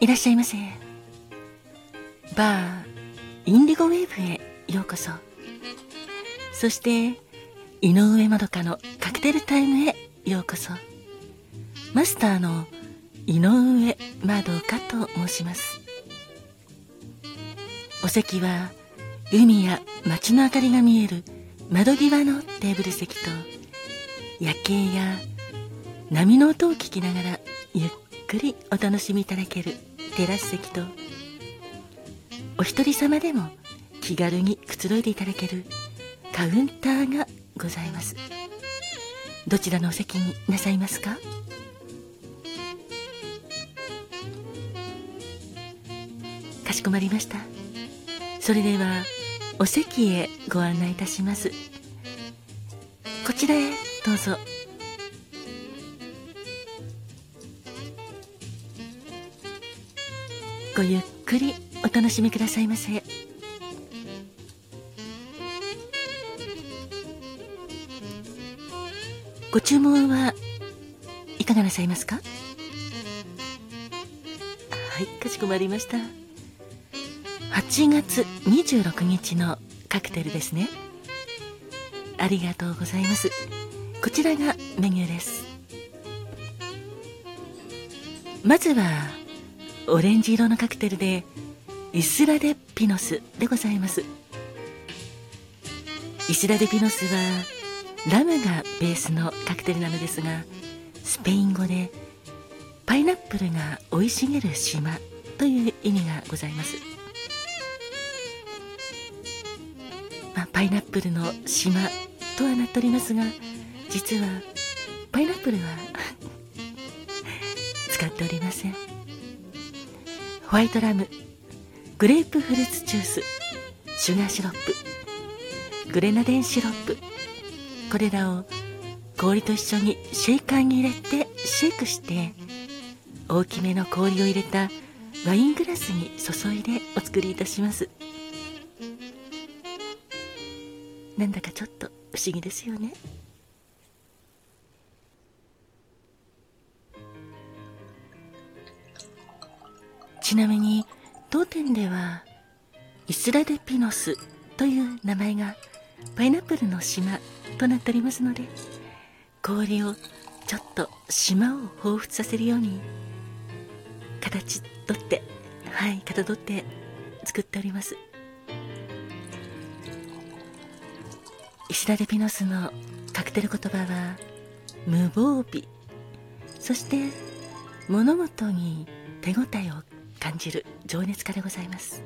いらっしゃいませ。バーインディゴウェーブへようこそ。そして井上まどかのカクテルタイムへようこそ。マスターの井上まどかと申します。お席は海や街の明かりが見える窓際のテーブル席と夜景や波の音を聞きながらゆっくりお楽しみいただけるテラス席とお一人様でも気軽にくつろいでいただけるカウンターがございます。どちらのお席になさいますか？かしこまりました。それではお席へご案内いたします。こちらへどうぞ。ごゆっくりお楽しみくださいませ。ご注文はいかがなさいますか？はいかしこまりました。8月26日のカクテルですね。ありがとうございます。こちらがメニューです。まずはオレンジ色のカクテルでイスラデピノスでございます。イスラデピノスはラムがベースのカクテルなのですがスペイン語でパイナップルが生い茂る島という意味がございます、まあ、パイナップルの島とはなっておりますが実はパイナップルは使っておりません。ホワイトラムグレープフルーツジュースシュガーシロップグレナデンシロップ。これらを氷と一緒にシェイカーに入れてシェイクして大きめの氷を入れたワイングラスに注いでお作りいたします。なんだかちょっと不思議ですよね。ちなみに当店ではイスラデピノスという名前がパイナップルの島となっておりますので氷をちょっと島を彷彿させるように形取ってはい型取って作っております。イスラデピノスのカクテル言葉は無防備。そして物事に手応えを感じる情熱家でございます。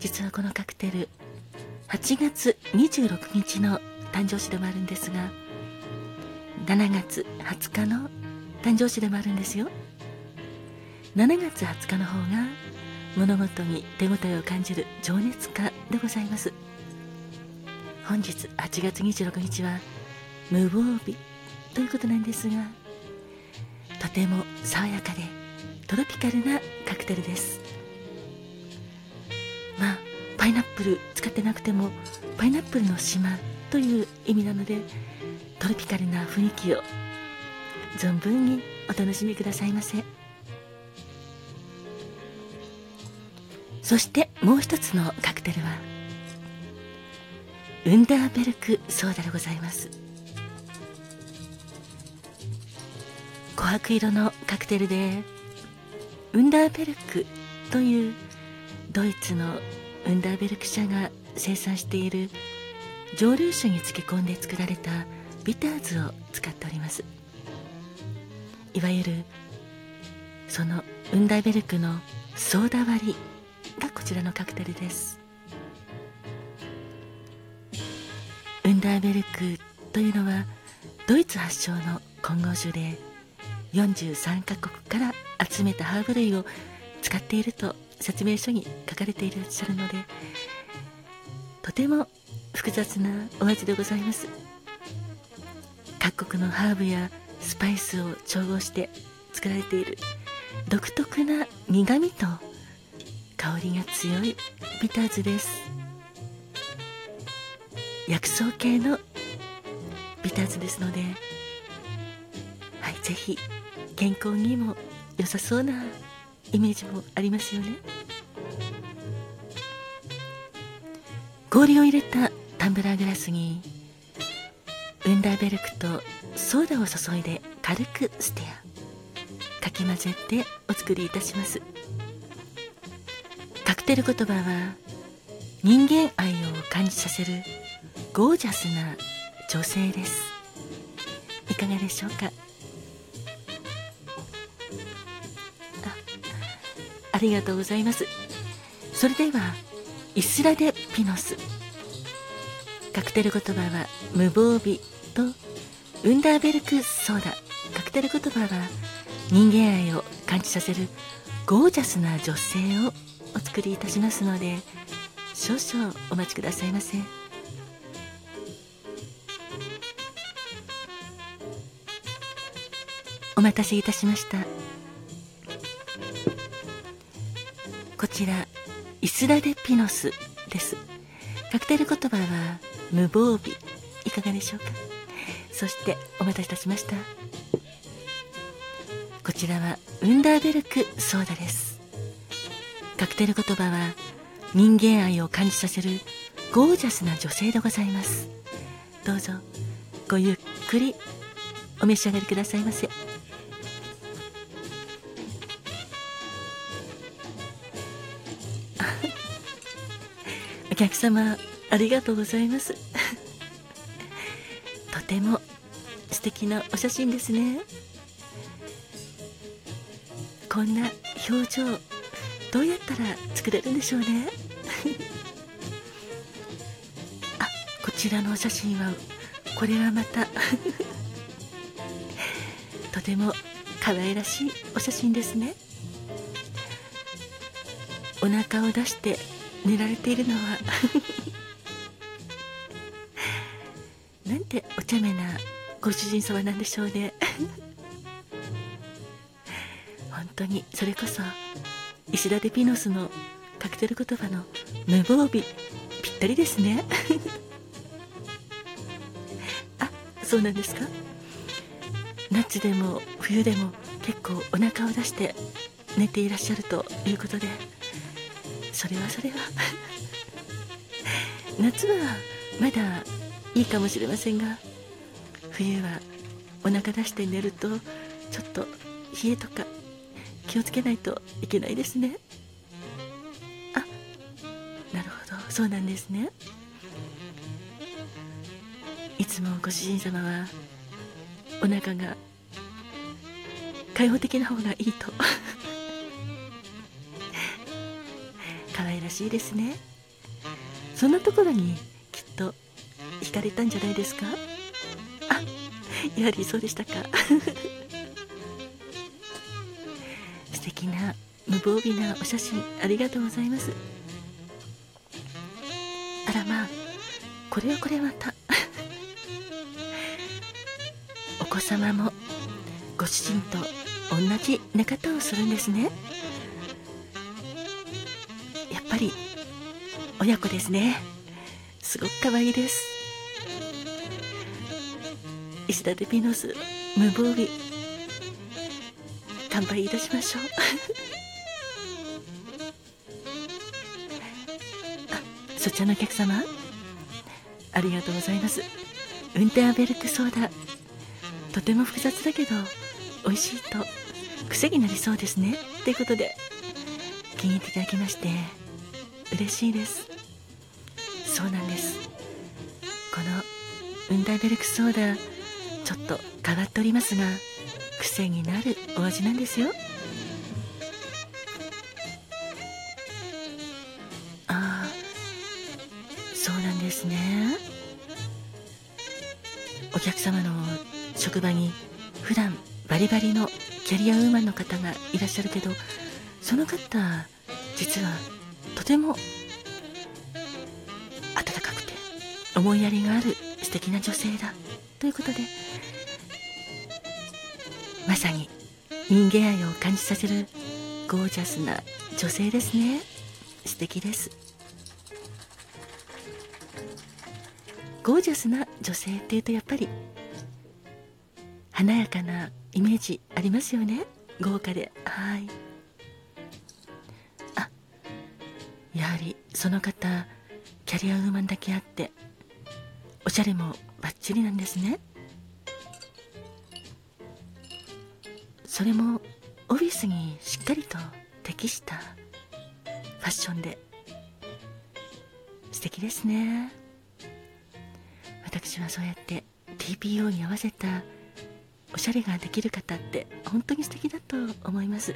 実はこのカクテル8月26日の誕生日でもあるんですが7月20日の誕生日でもあるんですよ。7月20日の方が物事に手応えを感じる情熱家でございます。本日8月26日は無防備ということなんですがとても爽やかでトロピカルなカクテルです。まあパイナップル使ってなくてもパイナップルの島という意味なのでトロピカルな雰囲気を存分にお楽しみくださいませ。そしてもう一つのカクテルはウンダーベルクソーダでございます。琥珀色のカクテルでウンダーベルクというドイツのウンダーベルク社が生産している蒸留酒に漬け込んで作られたビターズを使っております。いわゆるそのウンダーベルクのソーダ割りがこちらのカクテルです。ウンダーベルクというのはドイツ発祥の混合酒で43カ国から集めたハーブ類を使っていると説明書に書かれていらっしゃるのでとても複雑なお味でございます。各国のハーブやスパイスを調合して作られている独特な苦みと香りが強いビターズです。薬草系のビターズですのではいぜひ健康にも良さそうなイメージもありますよね。氷を入れたタンブラーグラスにウンダーベルクとソーダを注いで軽くステア。かき混ぜてお作りいたします。カクテル言葉は人間愛を感じさせるゴージャスな女性です。いかがでしょうか？ありがとうございます。それではイスラデ・ピノス。カクテル言葉は無防備とウンダーベルクソーダ。カクテル言葉は人間愛を感じさせるゴージャスな女性をお作りいたしますので少々お待ちくださいませ。お待たせいたしました。ちらイスラデピノスです。カクテル言葉は無防備。いかがでしょうか？そしてお待たせいたしました。こちらはウンダーベルクソーダです。カクテル言葉は人間愛を感じさせるゴージャスな女性でございます。どうぞごゆっくりお召し上がりくださいませ。客様ありがとうございます。とても素敵なお写真ですね。こんな表情どうやったら作れるんでしょうね。あこちらのお写真はこれはまた とても可愛らしいお写真ですね。お腹を出して寝られているのは。なんてお茶目なご主人様なんでしょうね。本当にそれこそ石田デピノスのカクテル言葉の無防備ぴったりですね。あそうなんですか？夏でも冬でも結構お腹を出して寝ていらっしゃるということで。それはそれは。夏はまだいいかもしれませんが冬はお腹出して寝るとちょっと冷えとか気をつけないといけないですね。あなるほど。そうなんですね。いつもご主人様はお腹が開放的な方がいいと。らしいですね。そんなところにきっと惹かれたんじゃないですか？あやはりそうでしたか。素敵な無防備なお写真ありがとうございます。あらまあこれはこれまた。お子様もご主人と同じ寝方をするんですね。ぱり親子ですね。すごく可愛いです。石田デピノス無防備。乾杯いたしましょう。あそちらのお客様。ありがとうございます。ウンテアベルクソーダ。とても複雑だけど美味しいと癖になりそうですね。ということで気に入っていただきまして。嬉しいです。そうなんです。このウンダーベルクソーダちょっと変わっておりますが癖になるお味なんですよ。ああそうなんですね。お客様の職場に普段バリバリのキャリアウーマンの方がいらっしゃるけどその方実はても温かくて思いやりがある素敵な女性だということでまさに人間愛を感じさせるゴージャスな女性ですね。素敵です。ゴージャスな女性っていうとやっぱり華やかなイメージありますよね。豪華で。はい。やはりその方キャリアウーマンだけあっておしゃれもバッチリなんですね。それもオフィスにしっかりと適したファッションで。素敵ですね。私はそうやって TPO に合わせたおしゃれができる方って本当に素敵だと思います。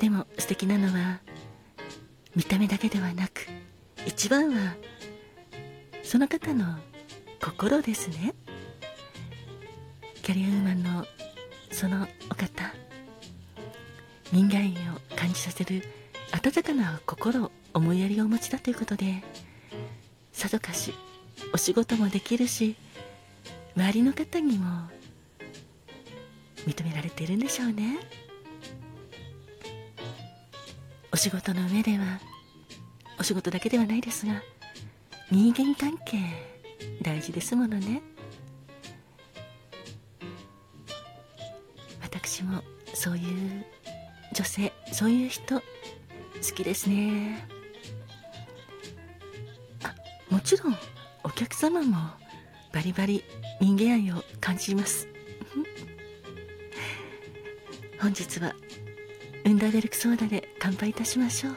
でも素敵なのは見た目だけではなく一番はその方の心ですね。キャリアウーマンのそのお方。人間を感じさせる温かな心思いやりをお持ちだということでさぞかしお仕事もできるし周りの方にも認められているんでしょうね。お仕事の上ではお仕事だけではないですが人間関係大事ですものね。私もそういう女性そういう人好きですね。あもちろんお客様もバリバリ人間愛を感じます。本日はウンダーベルクソーダで乾杯いたしましょう。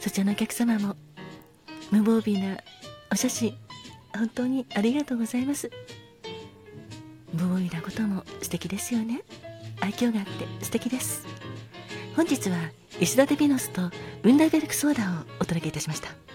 そちらのお客様も無防備なお写真本当にありがとうございます。無防備なことも素敵ですよね。愛嬌があって素敵です。本日は石田デビノスとウンダーベルクソーダをお届けいたしました。